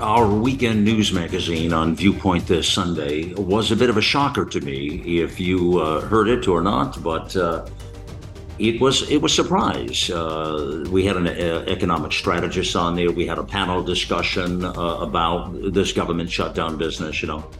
Our weekend news magazine on Viewpoint this Sunday was a bit of a shocker to me, if you uh, heard it or not. But uh, it was it was surprise. Uh, we had an uh, economic strategist on there. We had a panel discussion uh, about this government shutdown business. You know,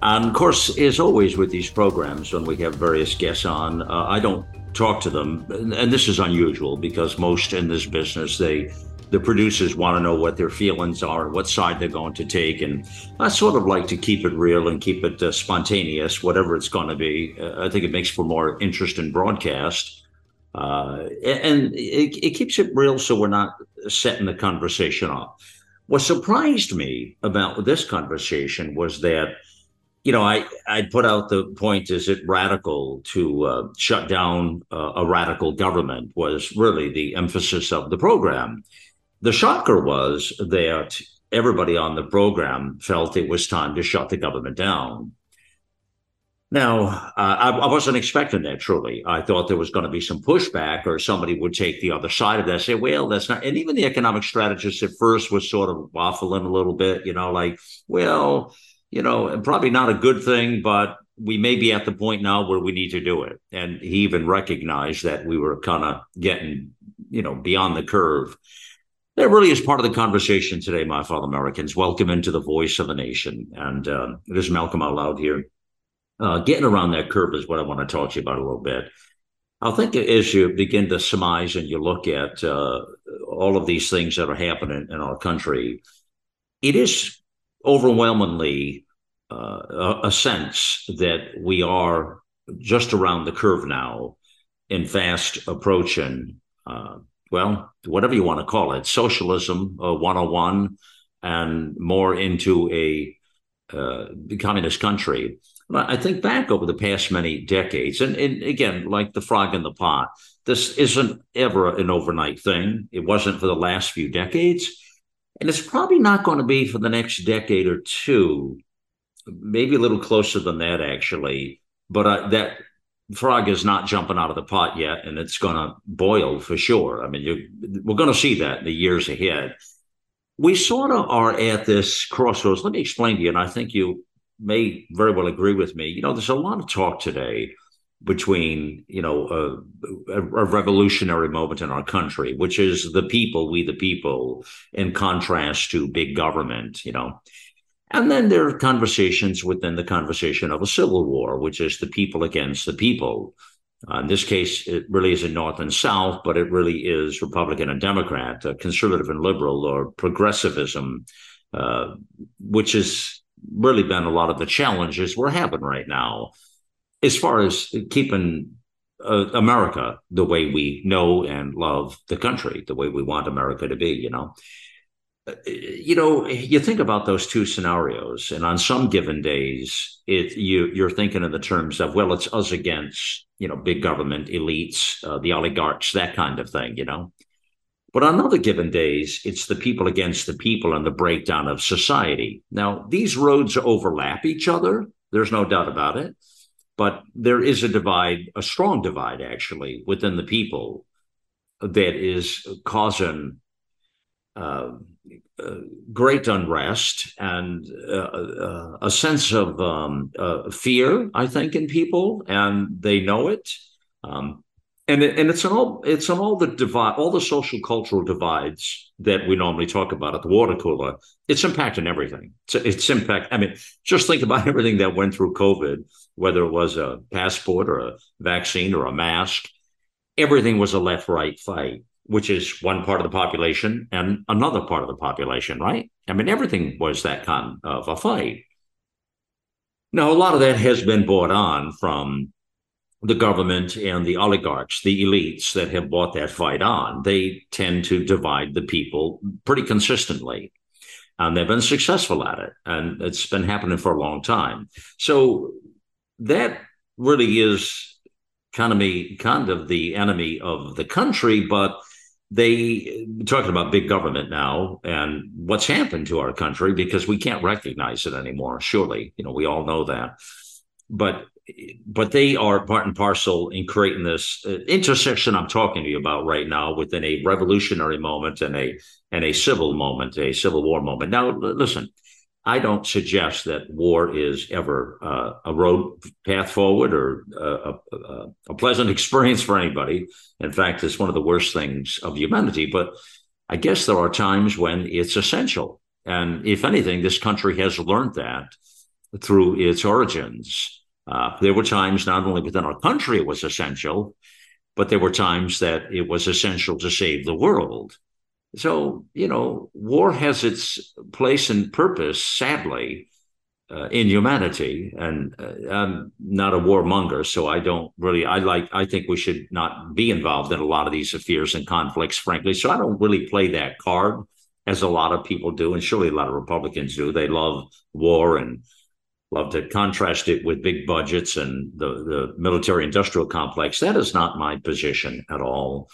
and of course, as always with these programs, when we have various guests on, uh, I don't talk to them, and this is unusual because most in this business they the producers want to know what their feelings are, what side they're going to take, and I sort of like to keep it real and keep it uh, spontaneous, whatever it's going to be. Uh, I think it makes for more interest in broadcast, uh, and it, it, keeps it real, so we're not setting the conversation off. What surprised me about this conversation was that. You know, I I put out the point: is it radical to uh, shut down uh, a radical government? Was really the emphasis of the program the shocker was that everybody on the program felt it was time to shut the government down. Now, uh, I, I, wasn't expecting that truly. I thought there was going to be some pushback or somebody would take the other side of that, say, well, that's not. And even the economic strategist at first was sort of waffling a little bit, you know, like, well, you know, probably not a good thing, but we may be at the point now where we need to do it. And he even recognized that we were kind of getting, you know, beyond the curve. That really is part of the conversation today, my fellow Americans. Welcome into the voice of the nation. And uh, it is Malcolm Out Loud here. Uh, getting around that curve is what I want to talk to you about a little bit. I think as you begin to surmise and you look at uh, all of these things that are happening in our country, it is overwhelmingly uh, a, sense that we are just around the curve now and fast approaching uh, well, whatever you want to call it, socialism uh, 101 and more into a uh, communist country. I think back over the past many decades, and, and, again, like the frog in the pot, this isn't ever an overnight thing. It wasn't for the last few decades, and it's probably not going to be for the next decade or two, maybe a little closer than that, actually. But uh, that frog is not jumping out of the pot yet, and it's going to boil for sure. I mean, we're going to see that in the years ahead. We sort of are at this crossroads. Let me explain to you, and I think you may very well agree with me. You know, there's a lot of talk today between you know a, a, a, revolutionary moment in our country which is the people we the people in contrast to big government you know and then there are conversations within the conversation of a civil war, which is the people against the people. Uh, in this case, it really isn't North and South, but it really is Republican and Democrat, uh, conservative and liberal, or progressivism, uh, which has really been a lot of the challenges we're having right now as far as keeping uh, America the way we know and love the country, the way we want America to be, you know you know, you think about those two scenarios, and on some given days, it you you're thinking in the terms of well, it's us against you know big government elites, uh, the oligarchs, that kind of thing, you know. But on other given days, it's the people against the people and the breakdown of society. Now, these roads overlap each other. There's no doubt about it. But there is a divide, a strong divide, actually, within the people that is causing uh, uh, great unrest and uh, uh, a sense of um, uh, fear, I think, in people, and they know it. Um, and it, and it's on all it's all the divide, all the social cultural divides that we normally talk about at the water cooler. It's impacting everything. It's, it's impact. I mean, just think about everything that went through COVID, whether it was a passport or a vaccine or a mask. Everything was a left-right fight which is one part of the population and another part of the population, right? I mean, everything was that kind of a fight. Now, a lot of that has been bought on from the government and the oligarchs, the elites that have bought that fight on. They tend to divide the people pretty consistently. and they've been successful at it, and it's been happening for a long time. So that really is kind of me, kind of the enemy of the country, but they talking about big government now and what's happened to our country because we can't recognize it anymore surely you know we all know that but but they are part and parcel in creating this uh, intersection I'm talking to you about right now within a revolutionary moment and a and a civil moment, a civil war moment. Now, listen, I don't suggest that war is ever uh, a road path forward or uh, a, a, pleasant experience for anybody. In fact, it's one of the worst things of humanity. But I guess there are times when it's essential. And if anything, this country has learned that through its origins. Uh, there were times not only within our country it was essential, but there were times that it was essential to save the world. So, you know, war has its place and purpose, sadly, uh, in humanity. And uh, I'm not a warmonger, so I don't really, I like, I think we should not be involved in a lot of these affairs and conflicts, frankly. So I don't really play that card as a lot of people do. And surely a lot of Republicans do. They love war and love to contrast it with big budgets and the, the military industrial complex. That is not my position at all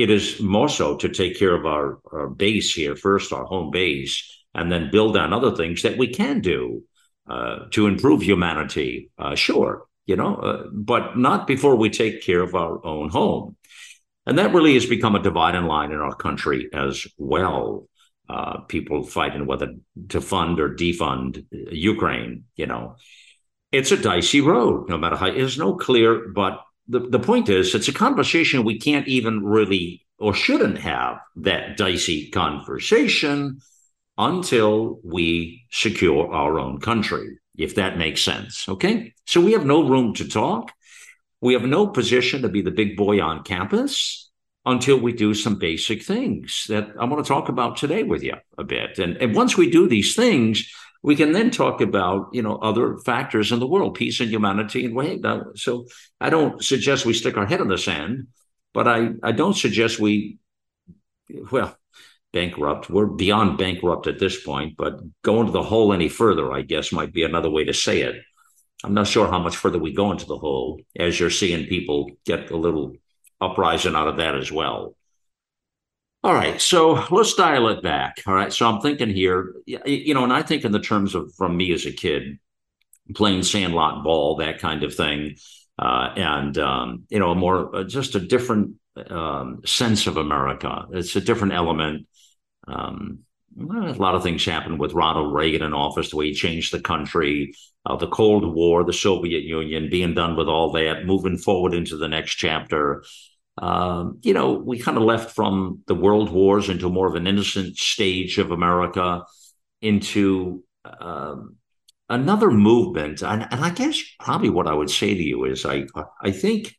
it is more so to take care of our, our base here first, our home base, and then build on other things that we can do uh, to improve humanity. Uh, sure, you know, uh, but not before we take care of our own home. And that really has become a dividing line in our country as well. Uh, people fighting whether to fund or defund Ukraine, you know. It's a dicey road, no matter how, there's no clear, but the, the point is, it's a conversation we can't even really or shouldn't have that dicey conversation until we secure our own country, if that makes sense. Okay. So we have no room to talk. We have no position to be the big boy on campus until we do some basic things that I want to talk about today with you a bit. And, and once we do these things, we can then talk about you know other factors in the world peace and humanity and wait uh, so i don't suggest we stick our head in the sand but i i don't suggest we well bankrupt. We're beyond bankrupt at this point but go into the hole any further i guess might be another way to say it. I'm not sure how much further we go into the hole as you're seeing people get a little uprising out of that as well all right, so let's dial it back. All right, so I'm thinking here, you know, and I think in the terms of from me as a kid, playing sandlot ball, that kind of thing, uh, and um, you know, a more uh, just a different um, sense of America. It's a different element. Um, a lot of things happened with Ronald Reagan in office, the way he changed the country, uh, the Cold War, the Soviet Union, being done with all that, moving forward into the next chapter um, you know, we kind of left from the world wars into more of an innocent stage of America into um, another movement. And, and, I guess probably what I would say to you is I, I think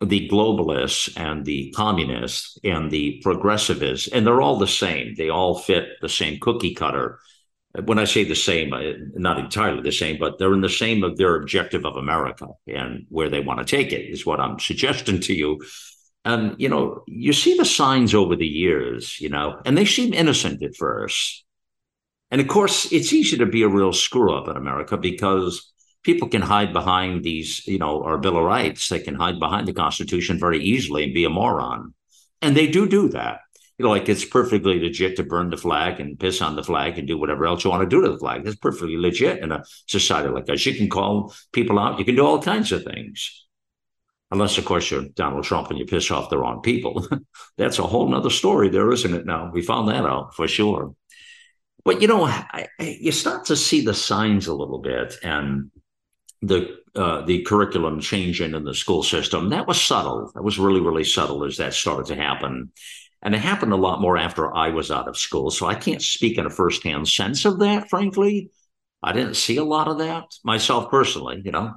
the globalists and the communists and the progressivists, and they're all the same, they all fit the same cookie cutter. When I say the same, uh, not entirely the same, but they're in the same of their objective of America and where they want to take it is what I'm suggesting to you and, you know, you see the signs over the years, you know, and they seem innocent at first. And of course, it's easy to be a real screw up in America because people can hide behind these, you know, our Bill of Rights. They can hide behind the Constitution very easily and be a moron. And they do do that. You know, like it's perfectly legit to burn the flag and piss on the flag and do whatever else you want to do to the flag. That's perfectly legit in a society like us. You can call people out. You can do all kinds of things unless of course you're Donald Trump and you piss off the wrong people. That's a whole nother story there, isn't it? Now we found that out for sure. But you know, I, I, you start to see the signs a little bit, and the uh, the curriculum changing in the school system. That was subtle. That was really, really subtle as that started to happen. And it happened a lot more after I was out of school. So I can't speak in a firsthand sense of that, frankly. I didn't see a lot of that myself personally, you know.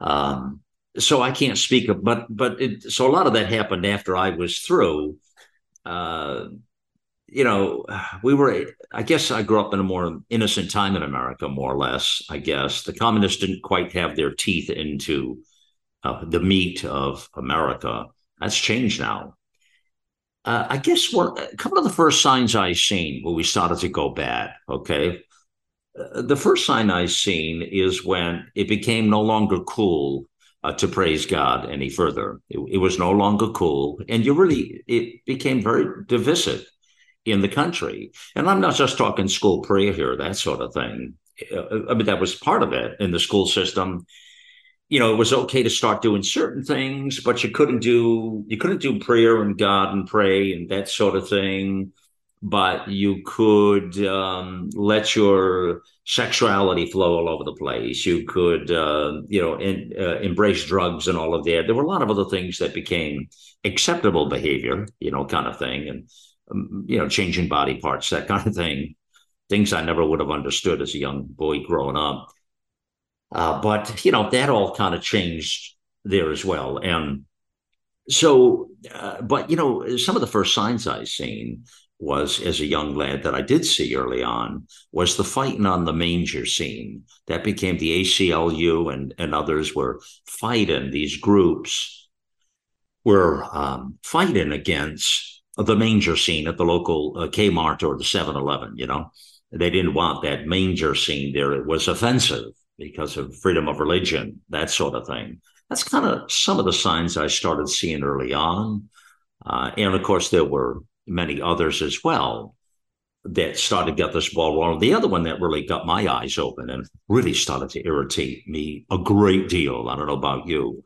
Um, so I can't speak of, but but it, so a lot of that happened after I was through. Uh, you know, we were. I guess I grew up in a more innocent time in America, more or less. I guess the communists didn't quite have their teeth into uh, the meat of America. That's changed now. Uh, I guess one, a couple of the first signs I seen when we started to go bad. Okay, uh, the first sign I seen is when it became no longer cool uh, to praise God any further. It, it, was no longer cool, and you really it became very divisive in the country. And I'm not just talking school prayer here, that sort of thing. Uh, I mean, that was part of it in the school system you know, it was okay to start doing certain things, but you couldn't do you couldn't do prayer and God and pray and that sort of thing. But you could um, let your sexuality flow all over the place. You could, uh, you know, in, uh, embrace drugs and all of that. There were a lot of other things that became acceptable behavior, you know, kind of thing, and um, you know, changing body parts, that kind of thing. Things I never would have understood as a young boy growing up. Uh, but you know that all kind of changed there as well, and so. Uh, but you know, some of the first signs I seen was as a young lad that I did see early on was the fighting on the manger scene. That became the ACLU and and others were fighting. These groups were um, fighting against the manger scene at the local uh, Kmart or the 7-Eleven. You know, they didn't want that manger scene there. It was offensive because of freedom of religion, that sort of thing. That's kind of some of the signs I started seeing early on. Uh, and of course, there were many others as well that started get this ball rolling. The other one that really got my eyes open and really started to irritate me a great deal. I don't know about you,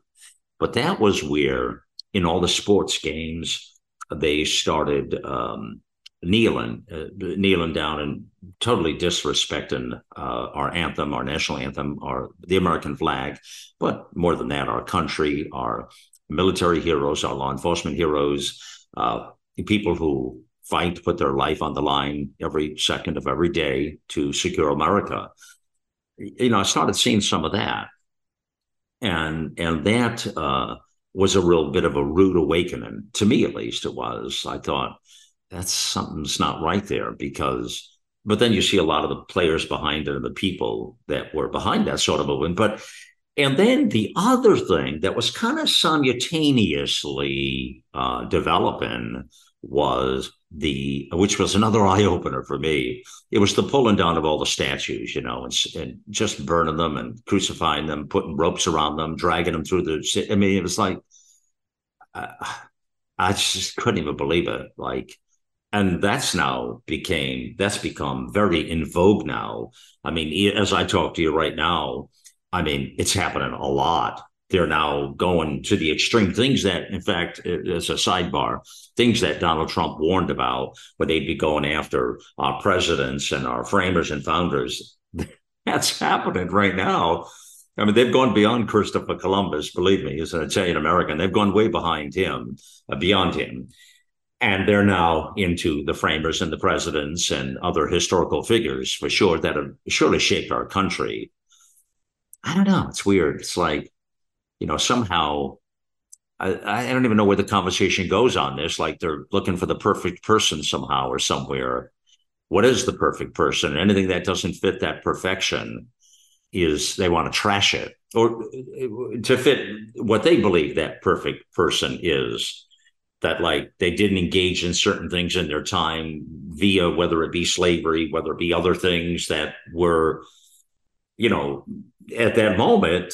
but that was where in all the sports games, they started um, kneeling, uh, kneeling down and totally disrespecting uh, our anthem, our national anthem, our the American flag, but more than that, our country, our military heroes, our law enforcement heroes, uh, people who fight, put their life on the line every second of every day to secure America. You know, I started seeing some of that, and and that uh, was a real bit of a rude awakening to me, at least. It was. I thought that's something's not right there because but then you see a lot of the players behind it and the people that were behind that sort of movement but and then the other thing that was kind of simultaneously uh, developing was the which was another eye opener for me. It was the pulling down of all the statues, you know, and, and, just burning them and crucifying them, putting ropes around them, dragging them through the. I mean, it was like uh, I just couldn't even believe it. Like and that's now became that's become very in vogue now. I mean as i talk to you right now i mean it's happening a lot. They're now going to the extreme things that in fact as a sidebar things that donald trump warned about where they'd be going after our presidents and our framers and founders. That's happening right now. I mean, they've gone beyond Christopher Columbus, believe me, as an Italian American. They've gone way behind him, uh, beyond him and they're now into the framers and the presidents and other historical figures for sure that have surely shaped our country. I don't know. It's weird. It's like, you know, somehow I, I don't even know where the conversation goes on this. Like they're looking for the perfect person somehow or somewhere. What is the perfect person? Anything that doesn't fit that perfection is they want to trash it or to fit what they believe that perfect person is that like they didn't engage in certain things in their time via whether it be slavery, whether it be other things that were, you know, at that moment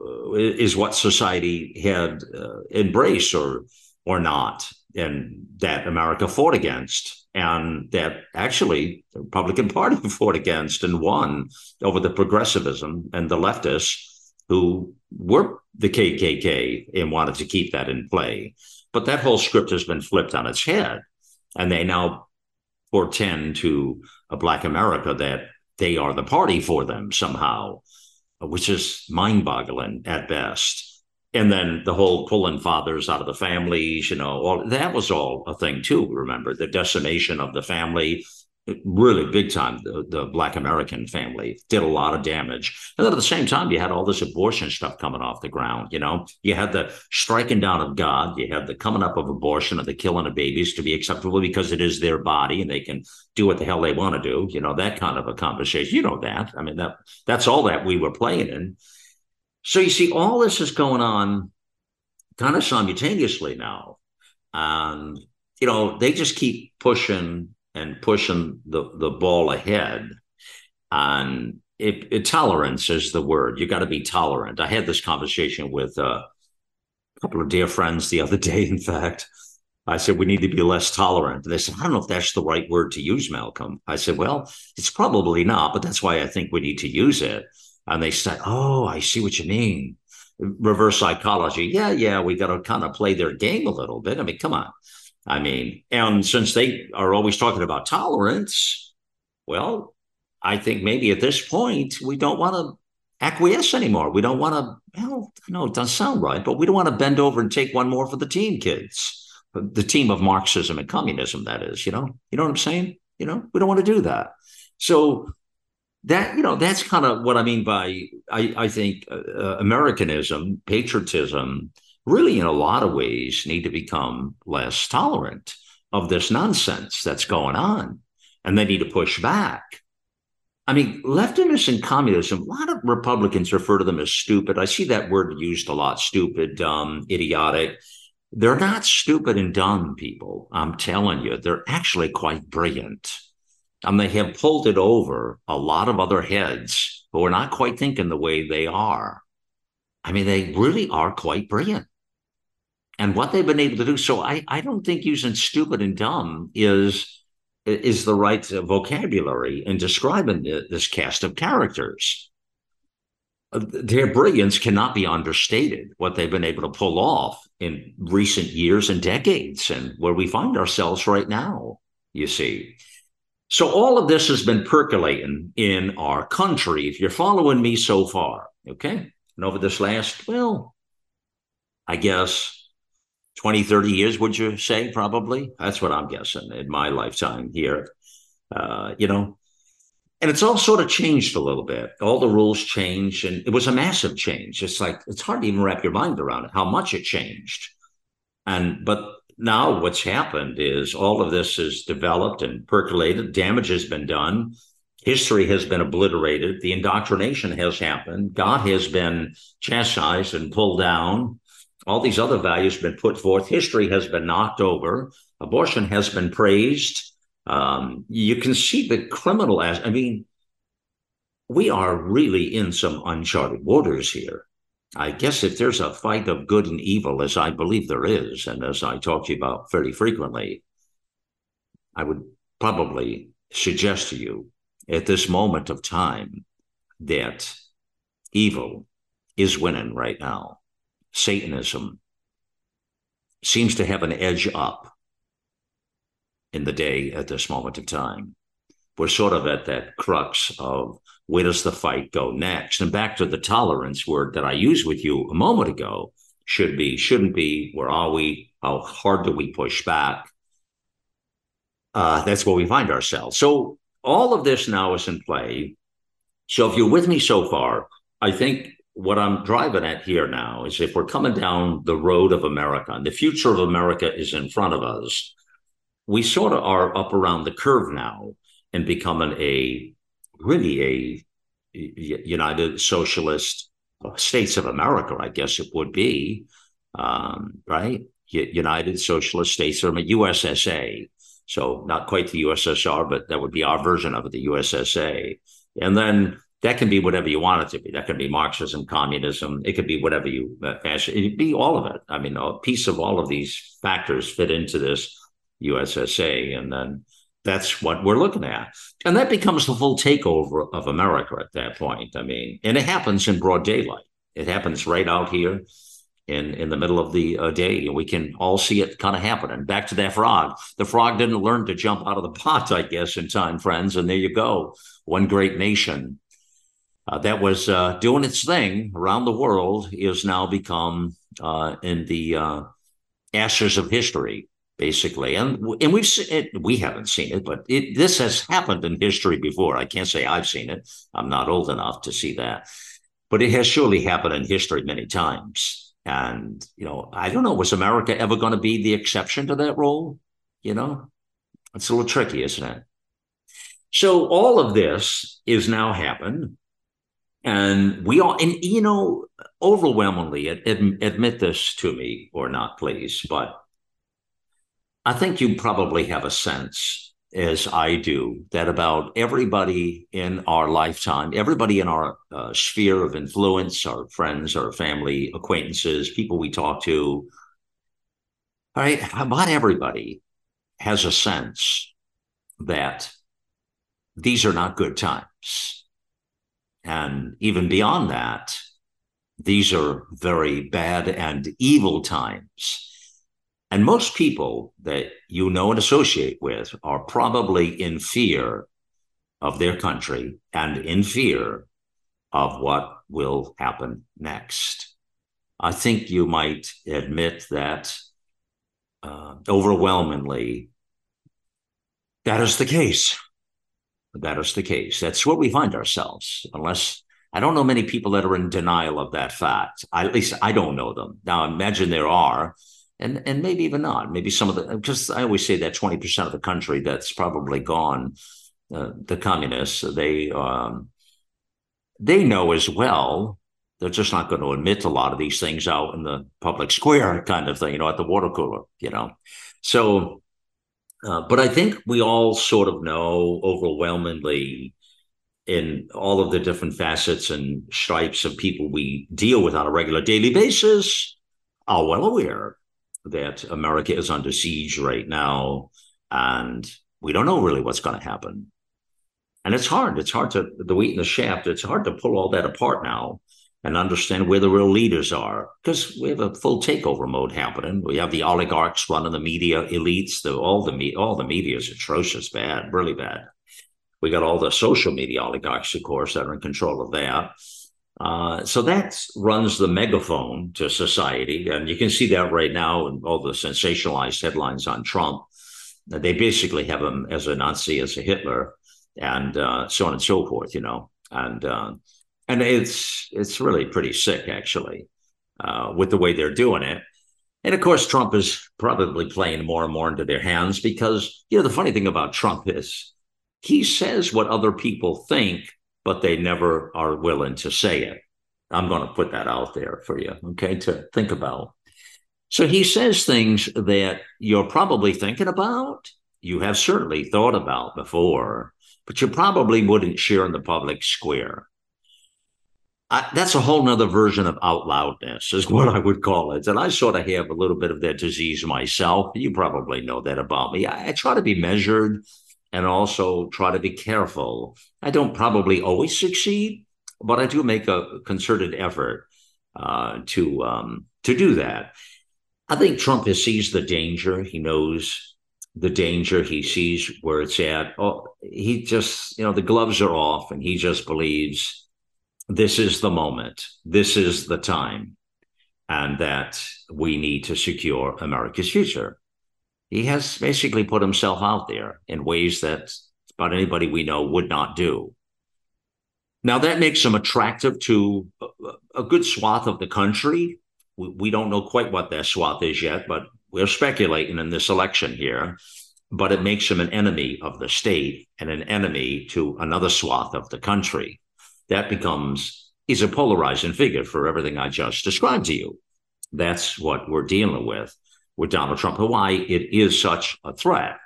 uh, is what society had uh, embraced or or not, and that America fought against, and that actually the Republican Party fought against and won over the progressivism and the leftists who were the KKK and wanted to keep that in play. But that whole script has been flipped on its head. And they now portend to a Black America that they are the party for them somehow, which is mind boggling at best. And then the whole pulling fathers out of the families, you know, all that was all a thing too. Remember the decimation of the family, really big time the, the, black american family did a lot of damage. And then at the same time you had all this abortion stuff coming off the ground you know? You had the striking down of god you had the coming up of abortion and the killing of babies to be acceptable because it is their body and they can do what the hell they want to do you know that kind of a conversation. You know that. I mean that that's all that we were playing in. So you see all this is going on kind of simultaneously now. And you know, they just keep pushing and pushing the, the ball ahead. And it, it, tolerance is the word. You got to be tolerant. I had this conversation with uh, a couple of dear friends the other day, in fact. I said, we need to be less tolerant. And they said, I don't know if that's the right word to use, Malcolm. I said, well, it's probably not, but that's why I think we need to use it. And they said, oh, I see what you mean. Reverse psychology. Yeah, yeah, we got to kind of play their game a little bit. I mean, come on. I mean, and since they are always talking about tolerance, well, I think maybe at this point, we don't want to acquiesce anymore. We don't want to, well, no, it doesn't sound right, but we don't want to bend over and take one more for the team kids the team of Marxism and communism, that is, you know, you know what I'm saying? You know, we don't want to do that. So that, you know, that's kind of what I mean by, I, I think uh, uh, Americanism, patriotism, really in a lot of ways need to become less tolerant of this nonsense that's going on. And they need to push back. I mean, leftists and communism, a lot of Republicans refer to them as stupid. I see that word used a lot stupid, dumb, idiotic. They're not stupid and dumb people. I'm telling you, they're actually quite brilliant. And they have pulled it over a lot of other heads who are not quite thinking the way they are. I mean, they really are quite brilliant. And what they've been able to do. So I, I don't think using stupid and dumb is is the right vocabulary in describing this cast of characters. Their brilliance cannot be understated what they've been able to pull off in recent years and decades and where we find ourselves right now you see. So all of this has been percolating in our country if you're following me so far okay? And over this last well i guess 20 30 years would you say probably that's what i'm guessing in my lifetime here uh, you know and it's all sort of changed a little bit. All the rules changed, and it was a massive change. It's like it's hard to even wrap your mind around it, how much it changed. And but now what's happened is all of this is developed and percolated. Damage has been done. History has been obliterated. The indoctrination has happened. God has been chastised and pulled down. All these other values have been put forth. History has been knocked over. Abortion has been praised um, you can see the criminal as I mean, we are really in some uncharted waters here. I guess if there's a fight of good and evil, as I believe there is, and as I talk to you about fairly frequently, I would probably suggest to you at this moment of time that evil is winning right now. Satanism seems to have an edge up in the day at this moment of time. We're sort of at that crux of where does the fight go next? And back to the tolerance word that I used with you a moment ago should be, shouldn't be, where are we? How hard do we push back? Uh, that's where we find ourselves. So all of this now is in play. So if you're with me so far, I think what I'm driving at here now is if we're coming down the road of America and the future of America is in front of us, we sort of are up around the curve now and becoming a really a United Socialist States of America, I guess it would be, um, right? United Socialist States of USSA. So not quite the USSR, but that would be our version of it, the USSA. And then that can be whatever you want it to be. That can be Marxism, communism. It could be whatever you uh, fashion. It'd be all of it. I mean, a piece of all of these factors fit into this USSA. And then that's what we're looking at. And that becomes the full takeover of America at that point. I mean, and it happens in broad daylight. It happens right out here in in the middle of the uh, day, and we can all see it kind of happening. Back to that frog. The frog didn't learn to jump out of the pot, I guess, in time, friends. And there you go, one great nation uh, that was uh, doing its thing around the world is now become uh, in the uh, ashes of history basically. And and we've it, we haven't seen it, but it, this has happened in history before. I can't say I've seen it. I'm not old enough to see that, but it has surely happened in history many times. And you know, I don't know, was America ever going to be the exception to that rule? You know, it's a little tricky, isn't it? So all of this is now happened. And we all, and you know, overwhelmingly, admit this to me or not, please, but I think you probably have a sense, as I do, that about everybody in our lifetime, everybody in our uh, sphere of influence, our friends, our family, acquaintances, people we talk to, right, about everybody has a sense that these are not good times. And even beyond that, these are very bad and evil times. And most people that you know and associate with are probably in fear of their country and in fear of what will happen next. I think you might admit that uh, overwhelmingly that is the case. That is the case. That's where we find ourselves, unless I don't know many people that are in denial of that fact. I, at least I don't know them. Now, imagine there are, and and maybe even not. Maybe some of the because I always say that twenty percent of the country that's probably gone, uh, the communists, they um, they know as well. They're just not going to admit a lot of these things out in the public square, kind of thing, you know, at the water cooler, you know. So uh, but I think we all sort of know overwhelmingly in all of the different facets and stripes of people we deal with on a regular daily basis are well aware that America is under siege right now and we don't know really what's going to happen. And it's hard. It's hard to, the wheat and the shaft, it's hard to pull all that apart now and understand where the real leaders are because we have a full takeover mode happening. We have the oligarchs running the media elites. The, all the me, all the media is atrocious, bad, really bad. We got all the social media oligarchs, of course, that are in control of that. Uh, so that runs the megaphone to society, and you can see that right now in all the sensationalized headlines on Trump. They basically have him as a Nazi, as a Hitler, and uh, so on and so forth. You know, and uh, and it's it's really pretty sick actually uh, with the way they're doing it. And of course, Trump is probably playing more and more into their hands because you know the funny thing about Trump is he says what other people think, but they never are willing to say it. I'm going to put that out there for you, okay, to think about. So he says things that you're probably thinking about, you have certainly thought about before, but you probably wouldn't share in the public square. I, that's a whole nother version of out loudness is what I would call it. And I sort of have a little bit of that disease myself. You probably know that about me. I, I try to be measured and also try to be careful. I don't probably always succeed, but I do make a concerted effort uh, to um, to do that. I think Trump has seized the danger. He knows the danger. He sees where it's at. Oh, he just, you know, the gloves are off, and he just believes this is the moment, this is the time, and that we need to secure America's future. He has basically put himself out there in ways that about anybody we know would not do. Now, that makes him attractive to a good swath of the country. We, don't know quite what that swath is yet, but we're speculating in this election here. But it makes him an enemy of the state and an enemy to another swath of the country that becomes is a polarizing figure for everything I just described to you. That's what we're dealing with with Donald Trump and why it is such a threat.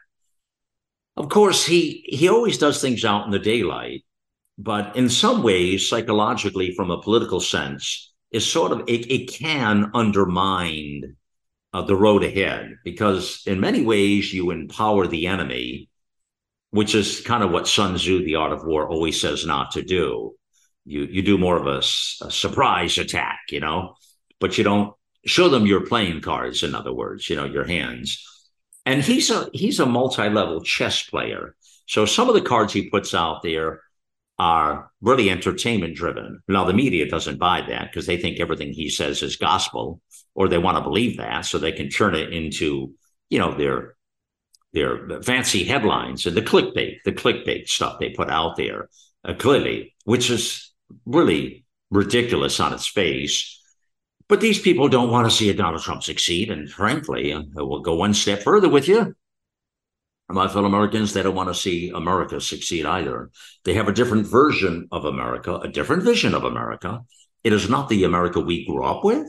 Of course, he he always does things out in the daylight, but in some ways, psychologically, from a political sense, is sort of it, it can undermine uh, the road ahead because in many ways you empower the enemy, which is kind of what Sun Tzu, the art of war, always says not to do you you do more of a, a surprise attack, you know, but you don't show them your playing cards. In other words, you know your hands. And he's a he's a multi-level chess player. So some of the cards he puts out there are really entertainment driven. Now the media doesn't buy that because they think everything he says is gospel, or they want to believe that, so they can turn it into you know their their fancy headlines and the clickbait, the clickbait stuff they put out there uh, clearly, which is really ridiculous on its face. But these people don't want to see a Donald Trump succeed. And frankly, I will go one step further with you. My fellow Americans, they don't want to see America succeed either. They have a different version of America, a different vision of America. It is not the America we grew up with.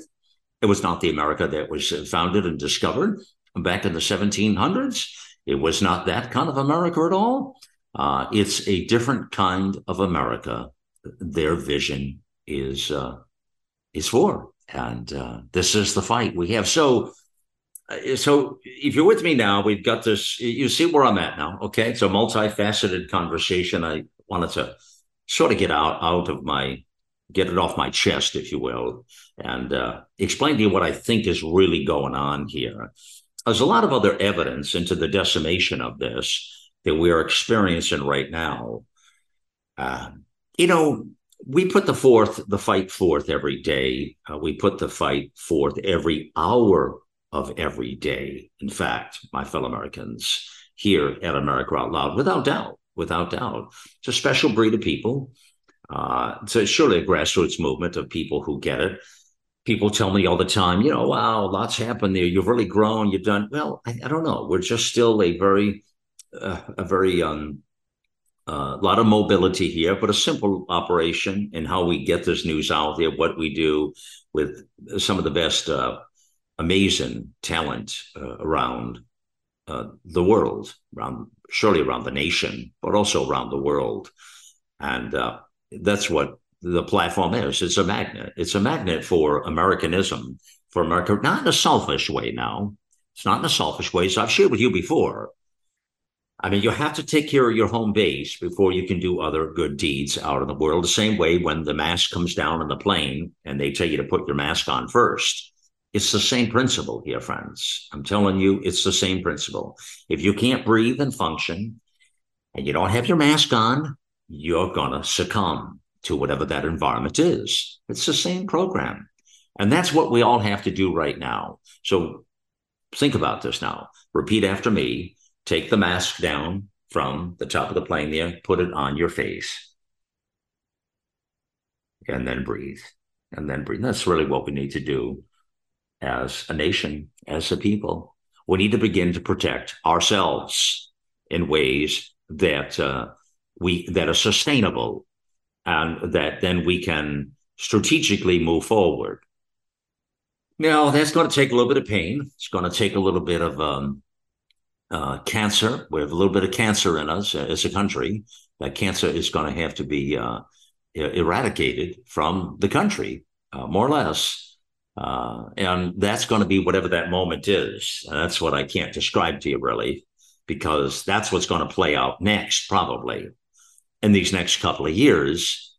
It was not the America that was founded and discovered back in the 1700s. It was not that kind of America at all. Uh, it's a different kind of America. Their vision is uh, is for, and uh, this is the fight we have. So, uh, so if you're with me now, we've got this. You see where I'm at now. Okay, it's a multifaceted conversation. I wanted to sort of get out out of my get it off my chest, if you will, and uh, explain to you what I think is really going on here. There's a lot of other evidence into the decimation of this that we are experiencing right now. Uh, you know, we put the forth the fight forth every day. Uh, we put the fight forth every hour of every day. In fact, my fellow Americans here at America Out Loud, without doubt, without doubt, it's a special breed of people. Uh, it's surely a grassroots movement of people who get it people tell me all the time, you know, wow, lots happened there. You've really grown. You've done well. I, I don't know. We're just still a very, uh, a very um, a lot of mobility here, but a simple operation in how we get this news out there. What we do with some of the best, uh, amazing talent uh, around uh, the world, around surely around the nation, but also around the world, and that's what the platform is. It's a magnet. It's a magnet for Americanism, for America, not in a selfish way now. It's not in a selfish way. So I've shared with you before. I mean, you have to take care of your home base before you can do other good deeds out in the world. The same way when the mask comes down on the plane and they tell you to put your mask on first. It's the same principle here, friends. I'm telling you, it's the same principle. If you can't breathe and function and you don't have your mask on, you're going to succumb to whatever that environment is. It's the same program. And that's what we all have to do right now. So think about this now. Repeat after me. Take the mask down from the top of the plane there, put it on your face, and then breathe. And then breathe. That's really what we need to do as a nation, as a people. We need to begin to protect ourselves in ways that uh, we that are sustainable and that then we can strategically move forward. Now, that's going to take a little bit of pain. It's going to take a little bit of um, uh, cancer. We have a little bit of cancer in us as a country. That cancer is going to have to be uh, eradicated from the country, uh, more or less. Uh, and that's going to be whatever that moment is. And that's what I can't describe to you, really, because that's what's going to play out next, probably in these next couple of years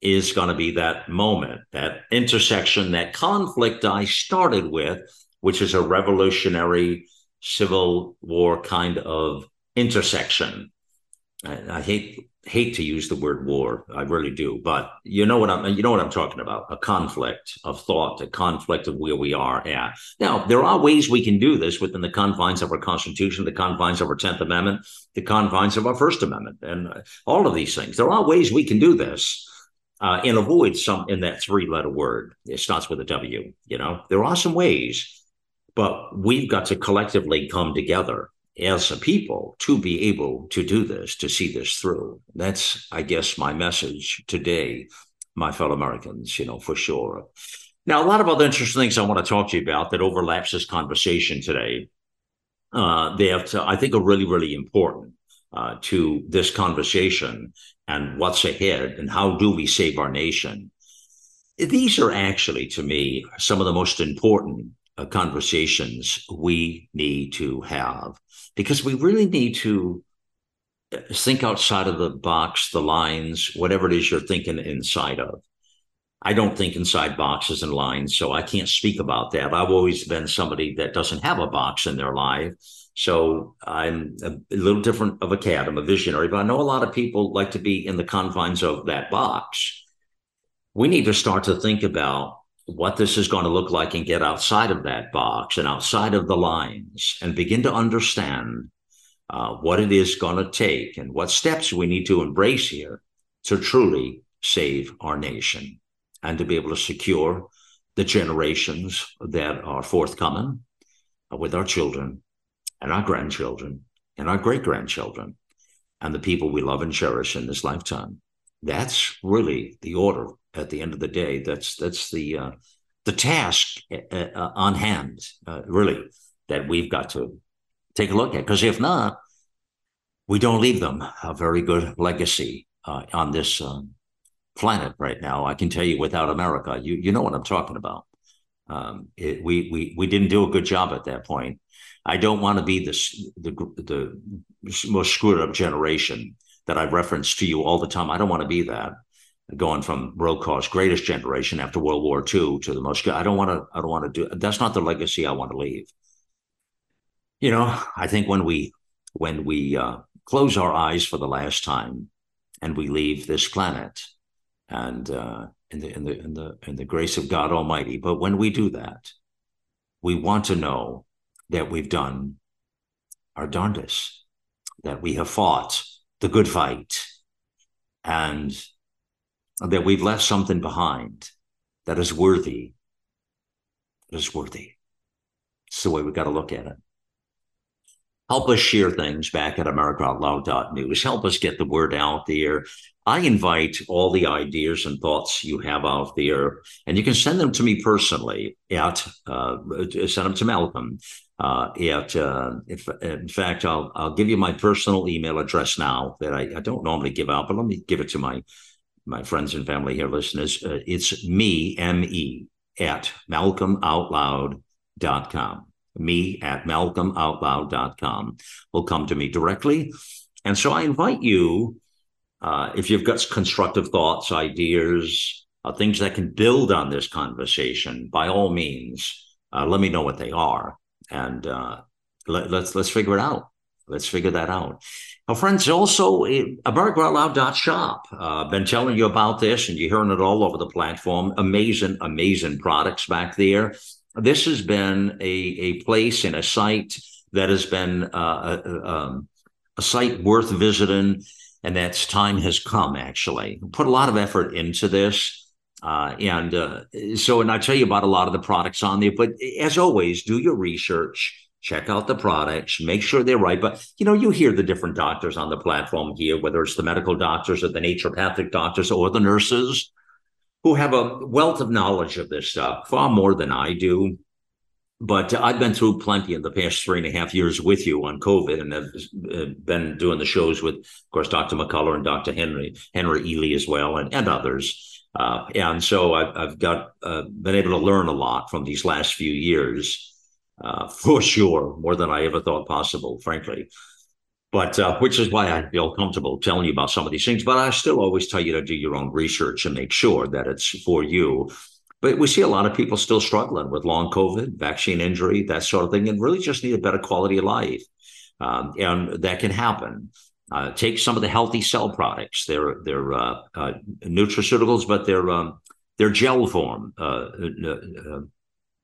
is going to be that moment, that intersection, that conflict I started with, which is a revolutionary civil war kind of intersection. I, hate hate to use the word war. I really do, but you know what I'm you know what I'm talking about. A conflict of thought, a conflict of where we are at. Now, there are ways we can do this within the confines of our Constitution, the confines of our Tenth Amendment, the confines of our First Amendment, and all of these things. There are ways we can do this. Uh, and avoid some in that three letter word. It starts with a W. You know, there are some ways, but we've got to collectively come together as a people to be able to do this, to see this through. That's, I guess, my message today, my fellow Americans, you know, for sure. Now, a lot of other interesting things I want to talk to you about that overlaps this conversation today. Uh, that uh, I think are really, really important uh, to this conversation and what's ahead and how do we save our nation. These are actually, to me, some of the most important uh, conversations we need to have because we really need to uh, think outside of the box, the lines, whatever it is you're thinking inside of. I don't think inside boxes and lines, so I can't speak about that. I've always been somebody that doesn't have a box in their life. So I'm a little different of a cat. I'm a visionary, but I know a lot of people like to be in the confines of that box. We need to start to think about what this is going to look like and get outside of that box and outside of the lines and begin to understand uh, what it is going to take and what steps we need to embrace here to truly save our nation and to be able to secure the generations that are forthcoming uh, with our children and our grandchildren and our great grandchildren and the people we love and cherish in this lifetime. That's really the order at the end of the day. That's that's the uh, the task uh, uh, on hand, uh, really, that we've got to take a look at. Because if not, we don't leave them a very good legacy on this uh, planet right now. I can tell you, without America, you you know what I'm talking about. Um, it, we we we didn't do a good job at that point. I don't want to be this the the most screwed up generation that I reference to you all the time. I don't want to be that. Going from cost greatest generation after World War II to the most. I don't want to. I don't want to do. That's not the legacy I want to leave. You know, I think when we when we uh, close our eyes for the last time and we leave this planet, and uh, in the in the in the in the grace of God Almighty. But when we do that, we want to know that we've done our darndest, that we have fought the good fight, and that we've left something behind that is worthy. That is worthy. It's the way we got to look at it. Help us share things back at AmericaOutloud.news. Help us get the word out there. I invite all the ideas and thoughts you have out there, and you can send them to me personally at uh, send them to Malcolm. Uh, at uh, if, in fact, I'll I'll give you my personal email address now that I, I don't normally give out, but let me give it to my my friends and family here, listeners. Uh, it's me m e at malcolmoutloud.com. Me at malcolmoutloud.com will come to me directly, and so I invite you uh, if you've got constructive thoughts, ideas, uh, things that can build on this conversation, by all means, uh, let me know what they are, and uh, let, let's, let's figure it out. Let's figure that out. Now, friends, also uh, AmericaOutloud.shop. Uh, been telling you about this, and you're hearing it all over the platform. Amazing, amazing products back there. This has been a, a place and a site that has been uh, a, um, a site worth visiting and that's time has come. Actually, put a lot of effort into this. Uh, and uh, so, and I tell you about a lot of the products on there. But as always, do your research, check out the products, make sure they're right. But you know, you hear the different doctors on the platform here, whether it's the medical doctors or the naturopathic doctors or the nurses, who have a wealth of knowledge of this stuff, far more than I do but I've been through plenty in the past three and a half years with you on COVID, and have uh, been doing the shows with, of course, Dr. McCullough and Dr. Henry Henry Ealy as well, and, and others. Uh, and so I've, I've got uh, been able to learn a lot from these last few years, uh, for sure, more than I ever thought possible, frankly. But uh, which is why I feel comfortable telling you about some of these things. But I still always tell you to do your own research and make sure that it's for you but we see a lot of people still struggling with long COVID, vaccine injury, that sort of thing, and really just need a better quality of life. Um, and that can happen. Uh, take some of the healthy cell products. They're they're uh, uh, nutraceuticals, but they're um, they're gel form, uh, uh, uh,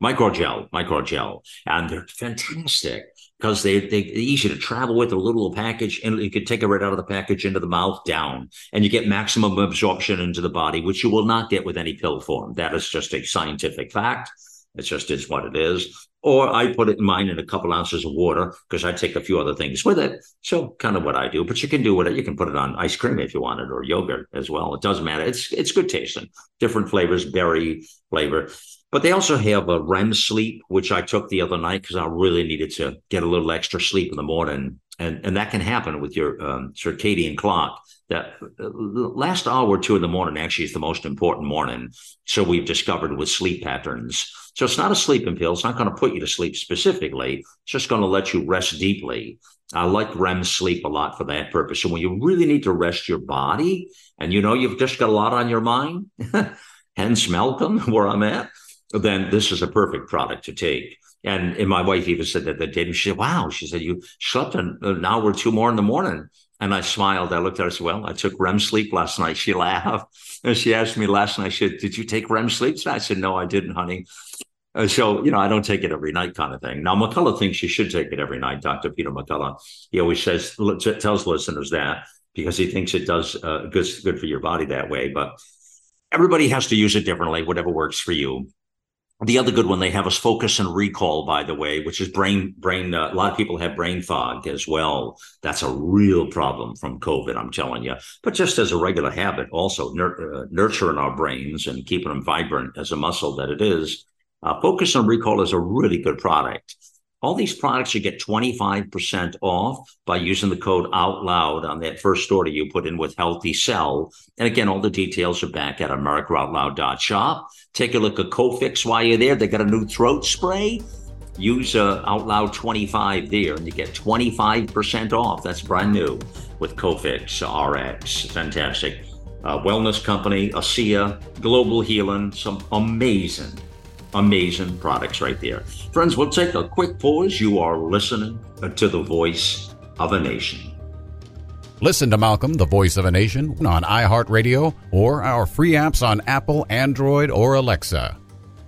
microgel, microgel, and they're fantastic because they, they, they're easy to travel with a little package and you can take it right out of the package into the mouth down and you get maximum absorption into the body which you will not get with any pill form. That is just a scientific fact. It just is what it is. Or i put it in mine in a couple ounces of water because i take a few other things with it. So kind of what i do but you can do it. You can put it on ice cream if you want it or yogurt as well. It doesn't matter. It's it's good tasting. Different flavors berry flavor but they also have a REM sleep, which I took the other night because I really needed to get a little extra sleep in the morning. And, and that can happen with your um, circadian clock. That uh, last hour or two in the morning actually is the most important morning. So we've discovered with sleep patterns. So it's not a sleeping pill. It's not going to put you to sleep specifically. It's just going to let you rest deeply. I like REM sleep a lot for that purpose. So when you really need to rest your body and you know you've just got a lot on your mind, hence Malcolm, where I'm at then this is a perfect product to take. And, and my wife even said that the day she said, wow, she said, you slept an, an hour or two more in the morning. And I smiled. I looked at her and said, well, I took REM sleep last night. She laughed. And she asked me last night, she said, did you take REM sleep? I said, no, I didn't, honey. Uh, so, you know, I don't take it every night kind of thing. Now, McCullough thinks you should take it every night, Dr. Peter McCullough. He always says, tells listeners that because he thinks it does uh, good, good for your body that way. But everybody has to use it differently, whatever works for you. The other good one they have is focus and recall, by the way, which is brain brain. Uh, a lot of people have brain fog as well. That's a real problem from COVID. I'm telling you. But just as a regular habit, also nur- uh, nurturing our brains and keeping them vibrant as a muscle that it is. Uh, focus and recall is a really good product. All these products you get 25% off by using the code out loud on that first order you put in with Healthy Cell. And again, all the details are back at AmericaOutloud.shop. Take a look at Cofix while you're there. They got a new throat spray. Use uh, Out Loud 25 there and you get 25% off. That's brand new with Cofix RX. Fantastic. Uh, wellness company, ASEA, Global Healing, some amazing amazing products right there. Friends, we'll take a quick pause. You are listening to the voice of a nation. Listen to Malcolm, the voice of a nation, on iHeartRadio or our free apps on Apple, Android, or Alexa.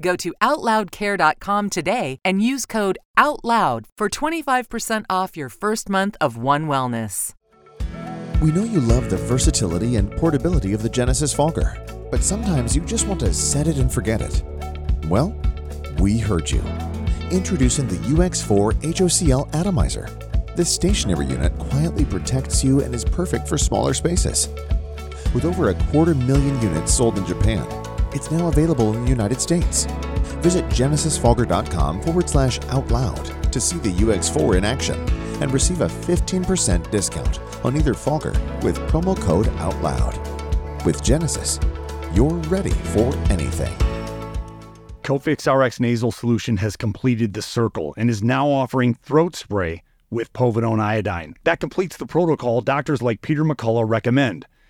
Go to OutLoudCare.com today and use code OUTLOUD for 25% off your first month of One Wellness. We know you love the versatility and portability of the Genesis Fogger, but sometimes you just want to set it and forget it. Well, we heard you. Introducing the UX4 HOCL Atomizer. This stationary unit quietly protects you and is perfect for smaller spaces. With over a quarter million units sold in Japan, it's now available in the United States. Visit genesisfogger.com forward slash out loud to see the UX4 in action and receive a 15% discount on either Fogger with promo code OUTLOUD. With Genesis, you're ready for anything. Cofix RX nasal solution has completed the circle and is now offering throat spray with povidone iodine. That completes the protocol doctors like Peter McCullough recommend.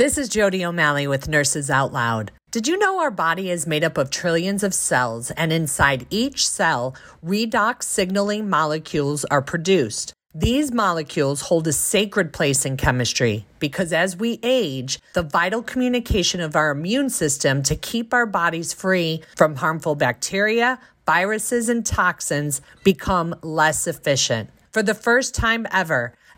This is Jody O'Malley with Nurses Out Loud. Did you know our body is made up of trillions of cells, and inside each cell, redox signaling molecules are produced? These molecules hold a sacred place in chemistry because as we age, the vital communication of our immune system to keep our bodies free from harmful bacteria, viruses, and toxins become less efficient. For the first time ever,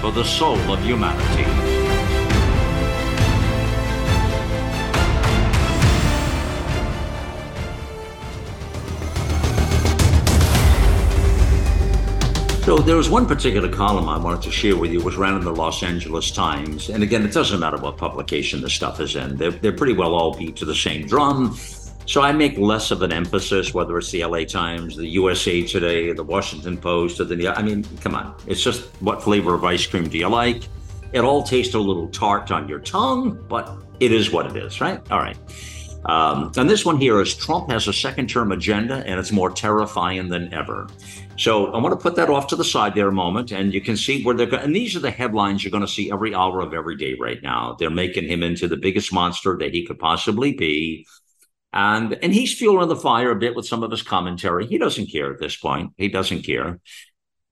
for the soul of humanity. So there was one particular column I wanted to share with you, was ran in the Los Angeles Times. And again, it doesn't matter what publication the stuff is in. They're, they're pretty well all beat to the same drum. So I make less of an emphasis, whether it's the LA Times, the USA Today, the Washington Post, or the, I mean, come on. It's just what flavor of ice cream do you like? It all tastes a little tart on your tongue, but it is what it is, right? All right. Um, and this one here is Trump has a second term agenda and it's more terrifying than ever. So I want to put that off to the side there a moment and you can see where they're going. And these are the headlines you're going to see every hour of every day right now. They're making him into the biggest monster that he could possibly be. And and he's fueling the fire a bit with some of his commentary. He doesn't care at this point. He doesn't care.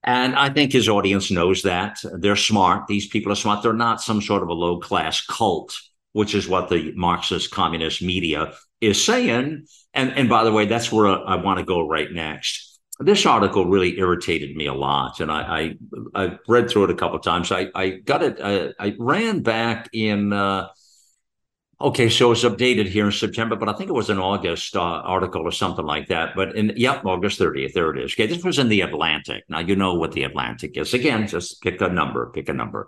And I think his audience knows that. They're smart. These people are smart. They're not some sort of a low class cult, which is what the Marxist communist media is saying. And, and by the way, that's where I want to go right next this article really irritated me a lot, and I I, I read through it a couple of times. I I got it. I, uh, I ran back in. Uh, okay, so it's updated here in September, but I think it was an August uh, article or something like that. But in yep, August thirtieth, there it is. Okay, this was in the Atlantic. Now you know what the Atlantic is. Again, just pick a number. Pick a number.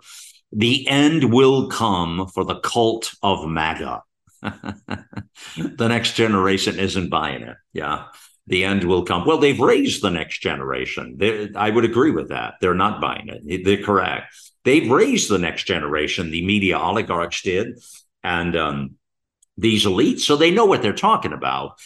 The end will come for the cult of MAGA. the next generation isn't buying it. Yeah the end will come. Well, they've raised the next generation. They, I would agree with that. They're not buying it. They're correct. They've raised the next generation. The media oligarchs did, and um, these elites, so they know what they're talking about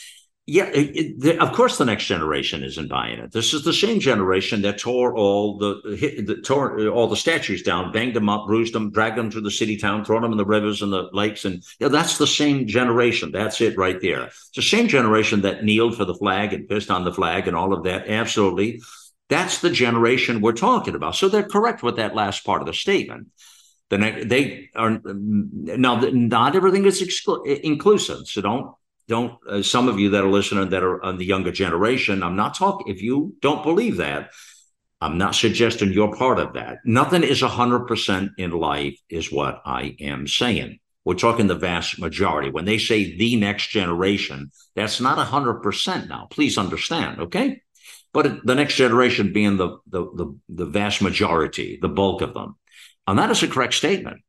yeah, it, it, of course, the next generation isn't buying it. This is the same generation that tore all the, hit, the tore all the statues down, banged them up, bruised them, dragged them through the city town, thrown them in the rivers and the lakes, and that's the same generation. That's it right there. It's the same generation that kneeled for the flag and pissed on the flag and all of that. Absolutely, that's the generation we're talking about. So they're correct with that last part of the statement. The next, they are now. Not everything is exclu- inclusive, so don't don't uh, some of you that are listening that are on the younger generation i'm not talking if you don't believe that i'm not suggesting you're part of that. Nothing is 100% in life is what i am saying. We're talking the vast majority. When they say the next generation that's not 100% now. Please understand okay? But the next generation being the the the, the vast majority the bulk of them and that is a correct statement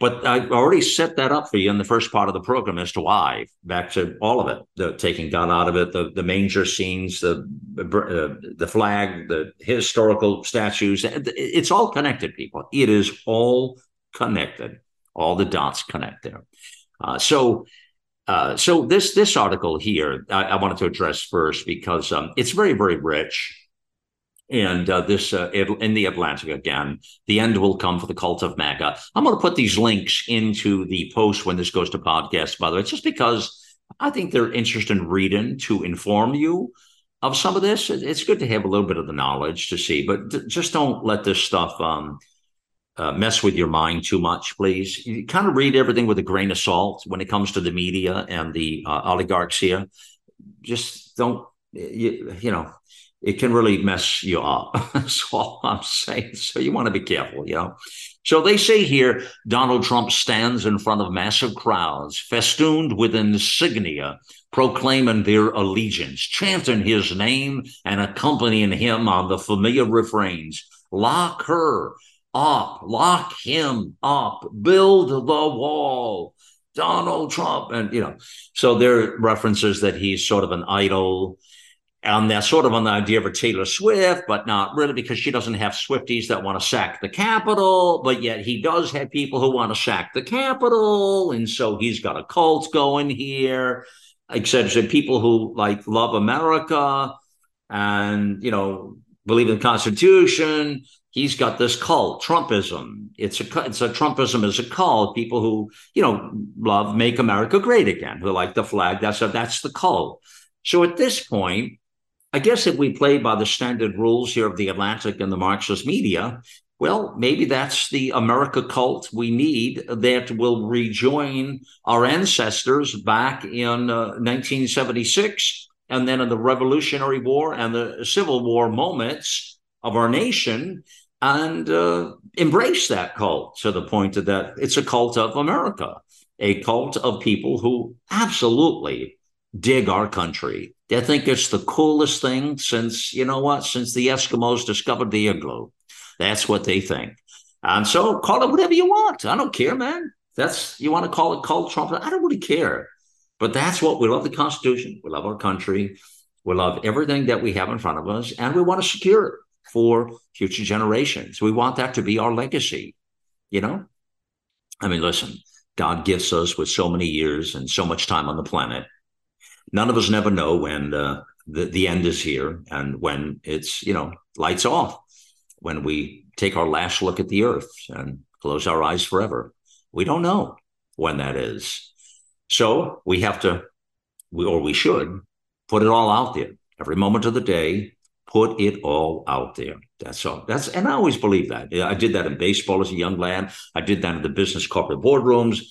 but I already set that up for you in the first part of the program as to why, back to all of it, the taking God out of it, the, the manger scenes, the uh, the flag, the historical statues. It's all connected, people. It is all connected. All the dots connect there. Uh, so, uh, so this this article here, I, I, wanted to address first because um, it's very very rich and uh, this uh, in the Atlantic again. The end will come for the cult of MAGA. I'm going to put these links into the post when this goes to podcast. By the way, just because I think they're interested in reading to inform you of some of this. It's good to have a little bit of the knowledge to see, but just don't let this stuff um, uh, mess with your mind too much, please. You kind of read everything with a grain of salt when it comes to the media and the uh, oligarchs here. Just don't, you, you know it can really mess you up. That's all I'm saying. So you want to be careful, you know. So they say here Donald Trump stands in front of massive crowds, festooned with insignia, proclaiming their allegiance, chanting his name and accompanying him on the familiar refrains lock her up, lock him up, build the wall. Donald Trump. And, you know, so there are references that he's sort of an idol and they're sort of on the idea of a Taylor Swift, but not really because she doesn't have Swifties that want to sack the Capitol, but yet he does have people who want to sack the Capitol. And so he's got a cult going here, etc. People who like love America and, you know, believe in the Constitution. He's got this cult, Trumpism. It's a it's a Trumpism is a cult. People who you know love make America great again, who like the flag. That's a, that's the cult. So at this point, I guess if we play by the standard rules here of the Atlantic and the Marxist media, well, maybe that's the America cult we need that will rejoin our ancestors back in uh, 1976 and then in the Revolutionary War and the Civil War moments of our nation and uh, embrace that cult to the point that it's a cult of America, a cult of people who absolutely dig our country they think it's the coolest thing since, you know what, since the Eskimos discovered the igloo. That's what they think. And so call it whatever you want. I don't care, man. That's you want to call it cult Trump. I don't really care. But that's what we love the Constitution. We love our country. We love everything that we have in front of us, and we want to secure it for future generations. We want that to be our legacy. You know? I mean, listen, God gifts us with so many years and so much time on the planet none of us never know when the, the, the end is here and when it's, you know, lights off, when we take our last look at the earth and close our eyes forever. We don't know when that is. So we have to we, or we should, put it all out there every moment of the day. Put it all out there. That's all. That's and I always believe that. I did that in baseball as a young lad. I did that in the business corporate boardrooms.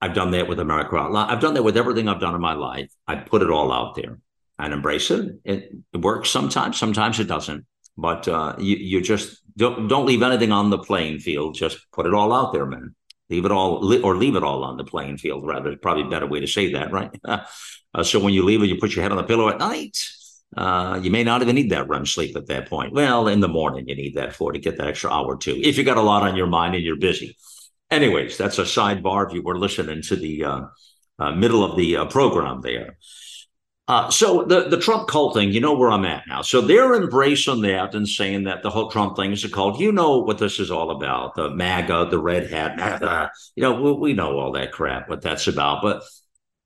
I've done that with America Out Loud. I've done that with everything I've done in my life. I put it all out there and embrace it. It, it works sometimes. Sometimes it doesn't. But uh, you, you just don't don't leave anything on the playing field. Just put it all out there, man. Leave it all, or leave it all on the playing field. Rather, probably a better way to say that, right? uh, so when you leave it, you put your head on the pillow at night. Uh, you may not even need that REM sleep at that point. Well, in the morning, you need that for to get that extra hour two. If you got a lot on your mind and you're busy. Anyways, that's a sidebar. If you were listening to the uh, uh middle of the uh, program there. Uh, so the, the Trump cult thing, you know where I'm at now. So they're embracing that and saying that the whole Trump thing is a cult. You know what this is all about. The MAGA, the red hat, you know, we, we know all that crap, what that's about. But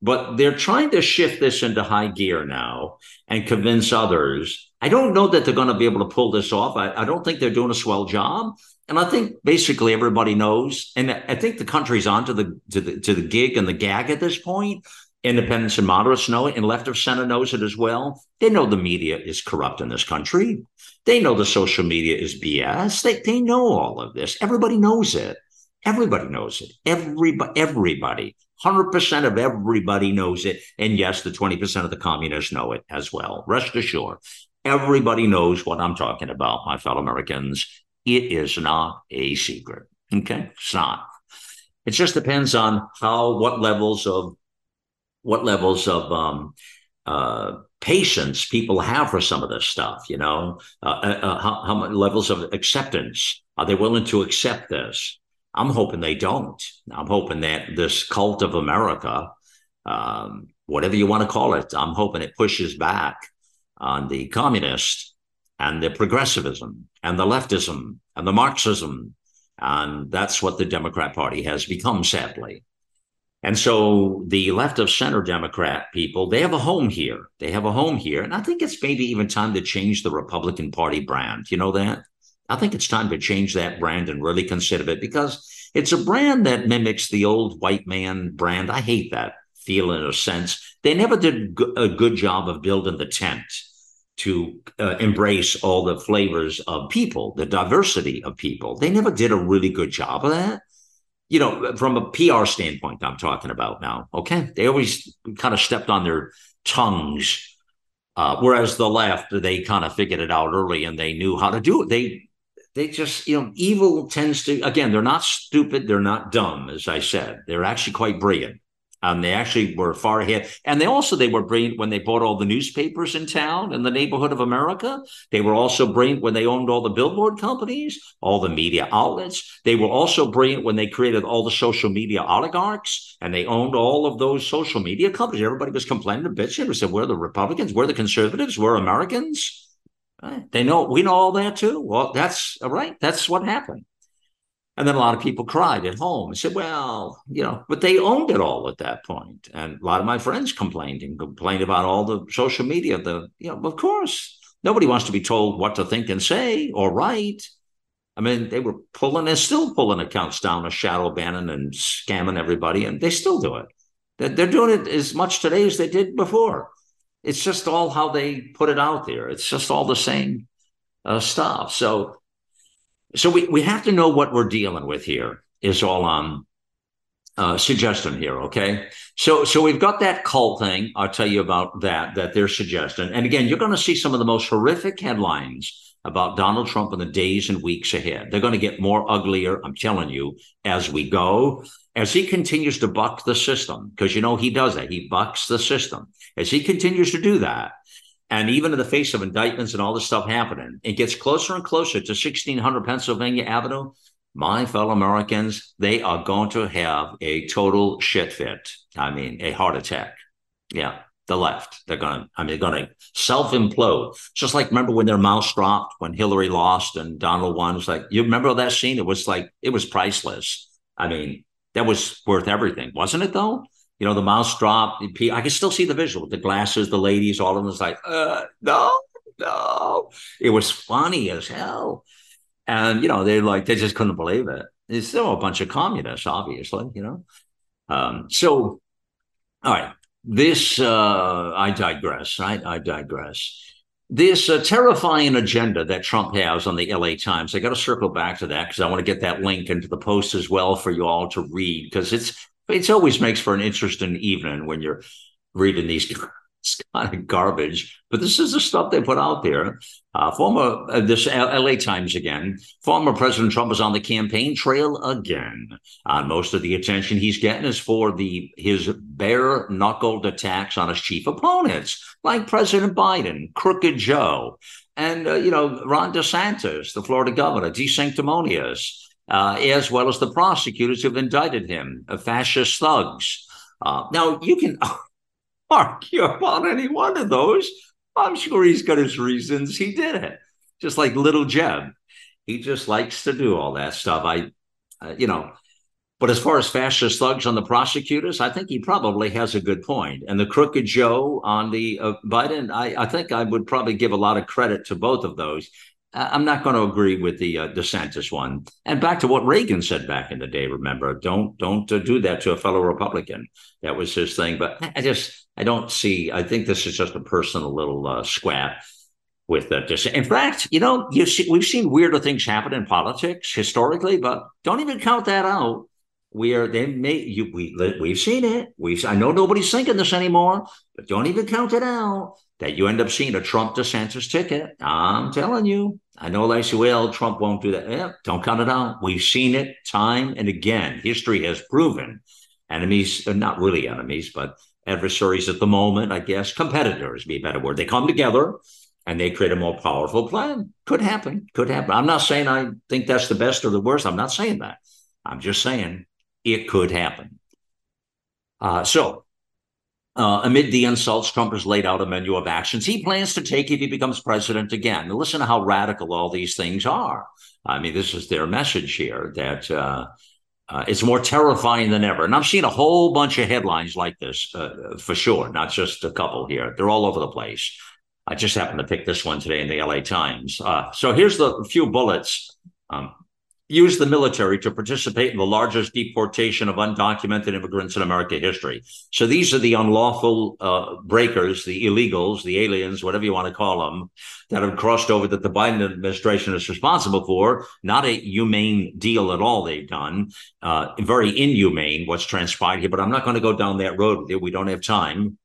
but they're trying to shift this into high gear now and convince others. I don't know that they're going to be able to pull this off. I, I don't think they're doing a swell job. And I think basically everybody knows, and I think the country's onto the to the to the gig and the gag at this point independents and moderates know it, and left of center knows it as well. They know the media is corrupt in this country. They know the social media is BS. They, they know all of this. Everybody knows it. Everybody knows it. Everybody, everybody, 100% of everybody knows it. And yes, the 20% of the communists know it as well. Rest assured, everybody knows what I'm talking about, my fellow Americans. It is not a secret. Okay. It's not. It just depends on how, what levels of what levels of um, uh, patience people have for some of this stuff. You know, uh, uh, uh, how, how many levels of acceptance are they willing to accept this? I'm hoping they don't. I'm hoping that this cult of America, um, whatever you want to call it, I'm hoping it pushes back on the communist and the progressivism and the leftism and the Marxism. And that's what the Democrat Party has become, sadly. And so the left of center Democrat people, they have a home here. They have a home here. And I think it's maybe even time to change the Republican Party brand. You know that? I think it's time to change that brand and really consider it because it's a brand that mimics the old white man brand. I hate that feel in a sense. They never did a good job of building the tent to uh, embrace all the flavors of people, the diversity of people. They never did a really good job of that you know, from a PR standpoint, I'm talking about now. Okay. They always kind of stepped on their tongues. Uh, whereas the left, they kind of figured it out early and they knew how to do it. They, they just, you know, evil tends to, again, they're not stupid. They're not dumb, as I said. They're actually quite brilliant. Um, they actually were far ahead. And they also they were brilliant when they bought all the newspapers in town in the neighborhood of America. They were also brilliant when they owned all the billboard companies, all the media outlets. They were also brilliant when they created all the social media oligarchs and they owned all of those social media companies. Everybody was complaining and bitching. We said, we're the Republicans, we're the conservatives, we're Americans. Right? They know we know all that too. Well, that's all right. That's what happened. And then a lot of people cried at home and said, well, you know, but they owned it all at that point. And a lot of my friends complained and complained about all the social media. The, you know, of course, nobody wants to be told what to think and say or write. I mean, they were pulling and still pulling accounts down a shadow banning and scamming everybody, and they still do it. They're doing it as much today as they did before. It's just all how they put it out there. It's just all the same uh, stuff. So so we, we have to know what we're dealing with here is all I'm uh, suggesting here. Okay. So, so we've got that cult thing. I'll tell you about that, that they're suggesting. And again, you're going to see some of the most horrific headlines about Donald Trump in the days and weeks ahead. They're going to get more uglier. I'm telling you, as we go, as he continues to buck the system, because you know, he does that. He bucks the system. As he continues to do that, and even in the face of indictments and all this stuff happening, it gets closer and closer to 1600 Pennsylvania Avenue. My fellow Americans, they are going to have a total shit fit. I mean, a heart attack. Yeah, the left. They're going to, I mean, they're going to self implode. Just like remember when their mouse dropped when Hillary lost and Donald won? It's like, you remember that scene? It was like, it was priceless. I mean, that was worth everything, wasn't it though? You know, the mouse dropped. I can still see the visual the glasses, the ladies, all of them was like, uh, no, no. It was funny as hell. And, you know, they're like, they just couldn't believe it. It's still a bunch of communists, obviously, you know. Um, so, all right. this, uh, I digress. I, I digress. This uh, terrifying agenda that Trump has on the LA Times, I got to circle back to that because I want to get that link into the post as well for you all to read because it's it always makes for an interesting evening when you're reading these kind of garbage, but this is the stuff they put out there. Uh, former uh, this L.A. Times again. Former President Trump is on the campaign trail again. Uh, most of the attention he's getting is for the his bare knuckled attacks on his chief opponents, like President Biden, Crooked Joe, and uh, you know Ron DeSantis, the Florida governor, DeSanctimonious, uh, as well as the prosecutors who've indicted him, uh, fascist thugs. now you can. argue about any one of those. I'm sure he's got his reasons he did it. Just like little Jeb. He just likes to do all that stuff. I, uh, you know, but as far as fascist thugs on the prosecutors, I think he probably has a good point. And the crooked Joe on the uh, Biden, I, I think I would probably give a lot of credit to both of those. I'm not going to agree with the uh, DeSantis one. And back to what Reagan said back in the day. Remember, don't don't uh, do that to a fellow Republican. That was his thing. But I just I don't see. I think this is just a personal little uh, squat with the. DeSantis. In fact, you know, you see, we've seen weirder things happen in politics historically, but don't even count that out. We are they may you we we've seen it. We I know nobody's thinking this anymore, but don't even count it out that you end up seeing a Trump DeSantis ticket. I'm telling you. I know they say, well, Trump won't do that. Yeah, don't count it out. We've seen it time and again. History has proven enemies, uh, not really enemies, but adversaries at the moment, I guess, competitors be a better word. They come together and they create a more powerful plan. Could happen. Could happen. I'm not saying I think that's the best or the worst. I'm not saying that. I'm just saying it could happen. Uh, so uh, amid the insults, Trump has laid out a menu of actions he plans to take if he becomes president again. Now, listen to how radical all these things are. I mean, this is their message here that uh, uh, it's more terrifying than ever. And I'm seeing a whole bunch of headlines like this uh, for sure, not just a couple here. They're all over the place. I just happened to pick this one today in the LA Times. Uh, so here's the few bullets. Um, use the military to participate in the largest deportation of undocumented immigrants in America history. So these are the unlawful uh, breakers, the illegals, the aliens, whatever you want to call them, that have crossed over that the Biden administration is responsible for. Not a humane deal at all they've done. Uh, very inhumane what's transpired here, but I'm not going to go down that road with you. We don't have time.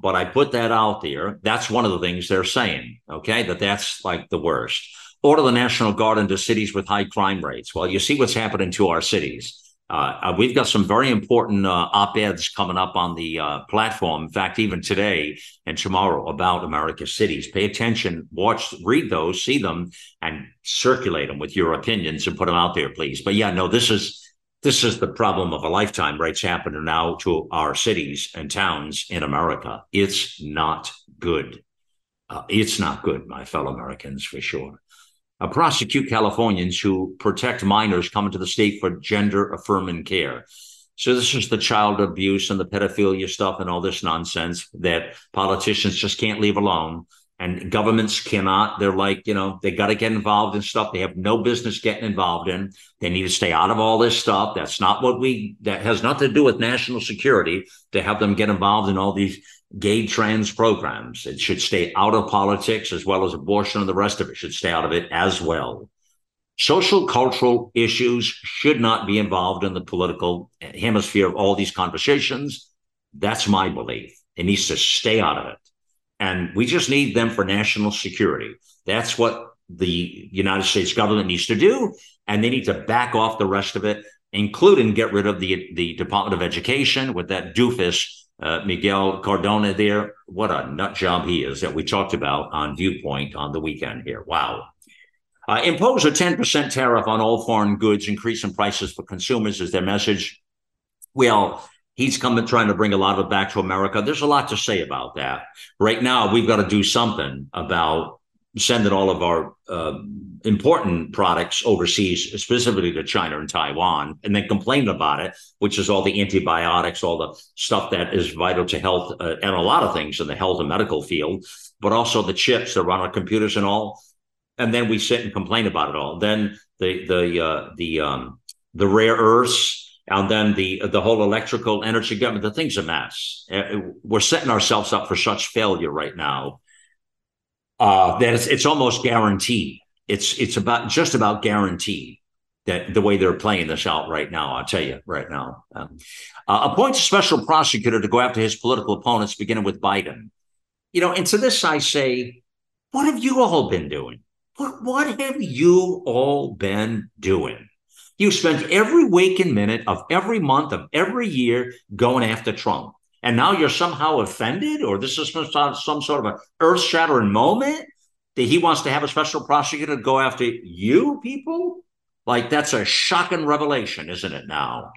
But I put that out there. That's one of the things they're saying, okay, that that's like the worst order the National Guard into cities with high crime rates. Well, you see what's happening to our cities. Uh, uh, we've got some very important uh, op eds coming up on the uh, platform. In fact, even today and tomorrow about America's cities. Pay attention, watch, read those, see them, and circulate them with your opinions and put them out there, please. But yeah, no, this is this is the problem of a lifetime? It's happening now to our cities and towns in America. It's not good. Uh, it's not good, my fellow Americans, for sure uh, prosecute Californians who protect minors coming to the state for gender affirming care. So this is the child abuse and the pedophilia stuff and all this nonsense that politicians just can't leave alone. And governments cannot, they're like, you know, they got to get involved in stuff they have no business getting involved in. They need to stay out of all this stuff. That's not what we, that has nothing to do with national security to have them get involved in all these gay trans programs. It should stay out of politics as well as abortion and the rest of it should stay out of it as well. Social cultural issues should not be involved in the political hemisphere of all these conversations. That's my belief. It needs to stay out of it. And we just need them for national security. That's what the United States government needs to do. And they need to back off the rest of it, including get rid of the, the Department of Education with that doofus uh, Miguel Cardona there. What a nut job he is that we talked about on Viewpoint on the weekend here. Wow. Uh, impose a 10% tariff on all foreign goods, increasing prices for consumers is their message. Well, he's coming trying to bring a lot of it back to America. There's a lot to say about that. Right now, we've got to do something about sending all of our uh, important products overseas, specifically to China and Taiwan, and then complain about it, which is all the antibiotics, all the stuff that is vital to health uh, and a lot of things in the health and medical field, but also the chips that run our computers and all. And then we sit and complain about it all. Then the the uh, the um, the rare earths and then the the whole electrical energy government. The thing's a mess. Uh, we're setting ourselves up for such failure right now uh, that it's, it's almost guaranteed. It's it's about just about guaranteed that the way they're playing this out right now. I'll tell you right now. Um, uh, a special prosecutor to go after his political opponents, beginning with Biden. You know, and to this I say, what have you all been doing? What what have you all been doing? You spent every waking minute of every month of every year going after Trump. And now you're somehow offended, or this is some, some sort of an earth shattering moment that he wants to have a special prosecutor go after you people? Like, that's a shocking revelation, isn't it now?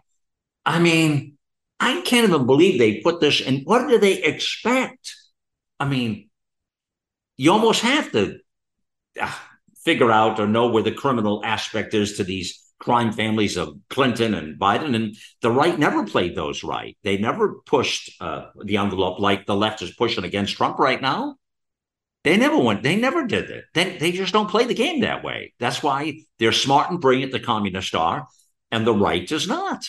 I mean, I can't even believe they put this in. What do they expect? I mean, you almost have to uh, figure out or know where the criminal aspect is to these crime families of Clinton and Biden, and the right never played those right. They never pushed uh, the envelope like the left is pushing against Trump right now. They never went. They never did it. They, they just don't play the game that way. That's why they're smart and brilliant. The communists are, and the right is not.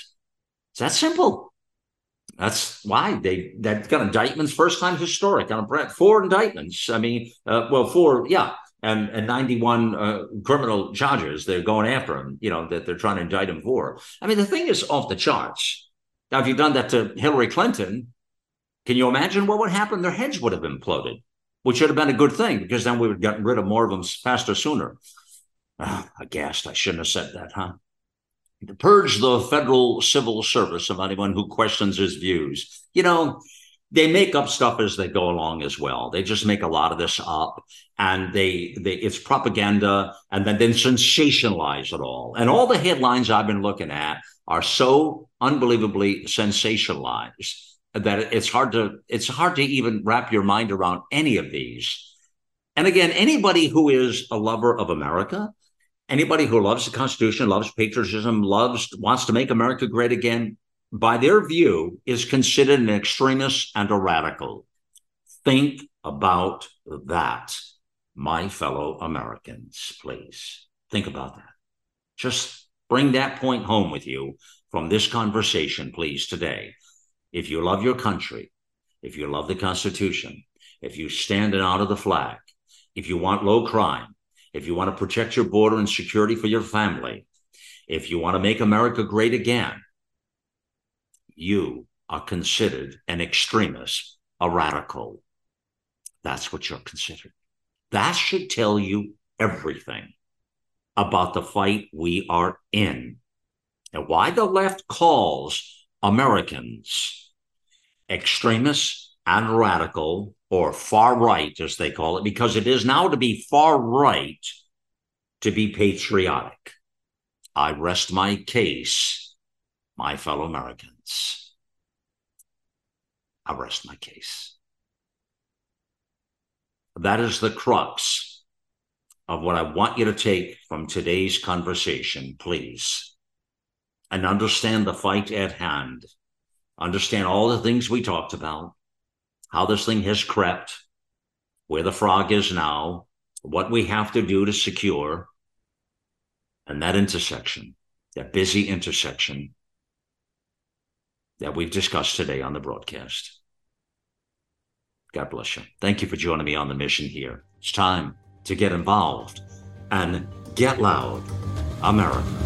It's that simple. That's why they that got indictments first time historic on a four indictments. I mean, uh, well, four, yeah and, and 91 uh, criminal charges they're going after him, you know, that they're trying to indict him for. I mean, the thing is off the charts. Now, if you've done that to Hillary Clinton, can you imagine what would happen? Their heads would have imploded, which would have been a good thing because then we would have gotten rid of more of them faster, sooner. Ah, aghast. I shouldn't have said that, huh? To purge the federal civil service of anyone who questions his views. You know, they make up stuff as they go along as well. They just make a lot of this up, and they they it's propaganda, and then then sensationalize it all. And all the headlines I've been looking at are so unbelievably sensationalized that it's hard to it's hard to even wrap your mind around any of these. And again, anybody who is a lover of America, anybody who loves the Constitution, loves patriotism, loves wants to make America great again, by their view, is considered an extremist and a radical. Think about that, my fellow Americans, please. Think about that. Just bring that point home with you from this conversation, please, today. If you love your country, if you love the Constitution, if you stand in honor of the flag, if you want low crime, if you want to protect your border and security for your family, if you want to make America great again, you are considered an extremist, a radical. That's what you're considered. That should tell you everything about the fight we are in and why the left calls Americans extremists and radical or far right, as they call it, because it is now to be far right to be patriotic. I rest my case my fellow Americans. I rest my case. That is the crux of what I want you to take from today's conversation, please. And understand the fight at hand. Understand all the things we talked about, how this thing has crept, where the frog is now, what we have to do to secure, and that intersection, that busy intersection that we've discussed today on the broadcast. God bless you. Thank you for joining me on the mission here. It's time to get involved and get loud, America.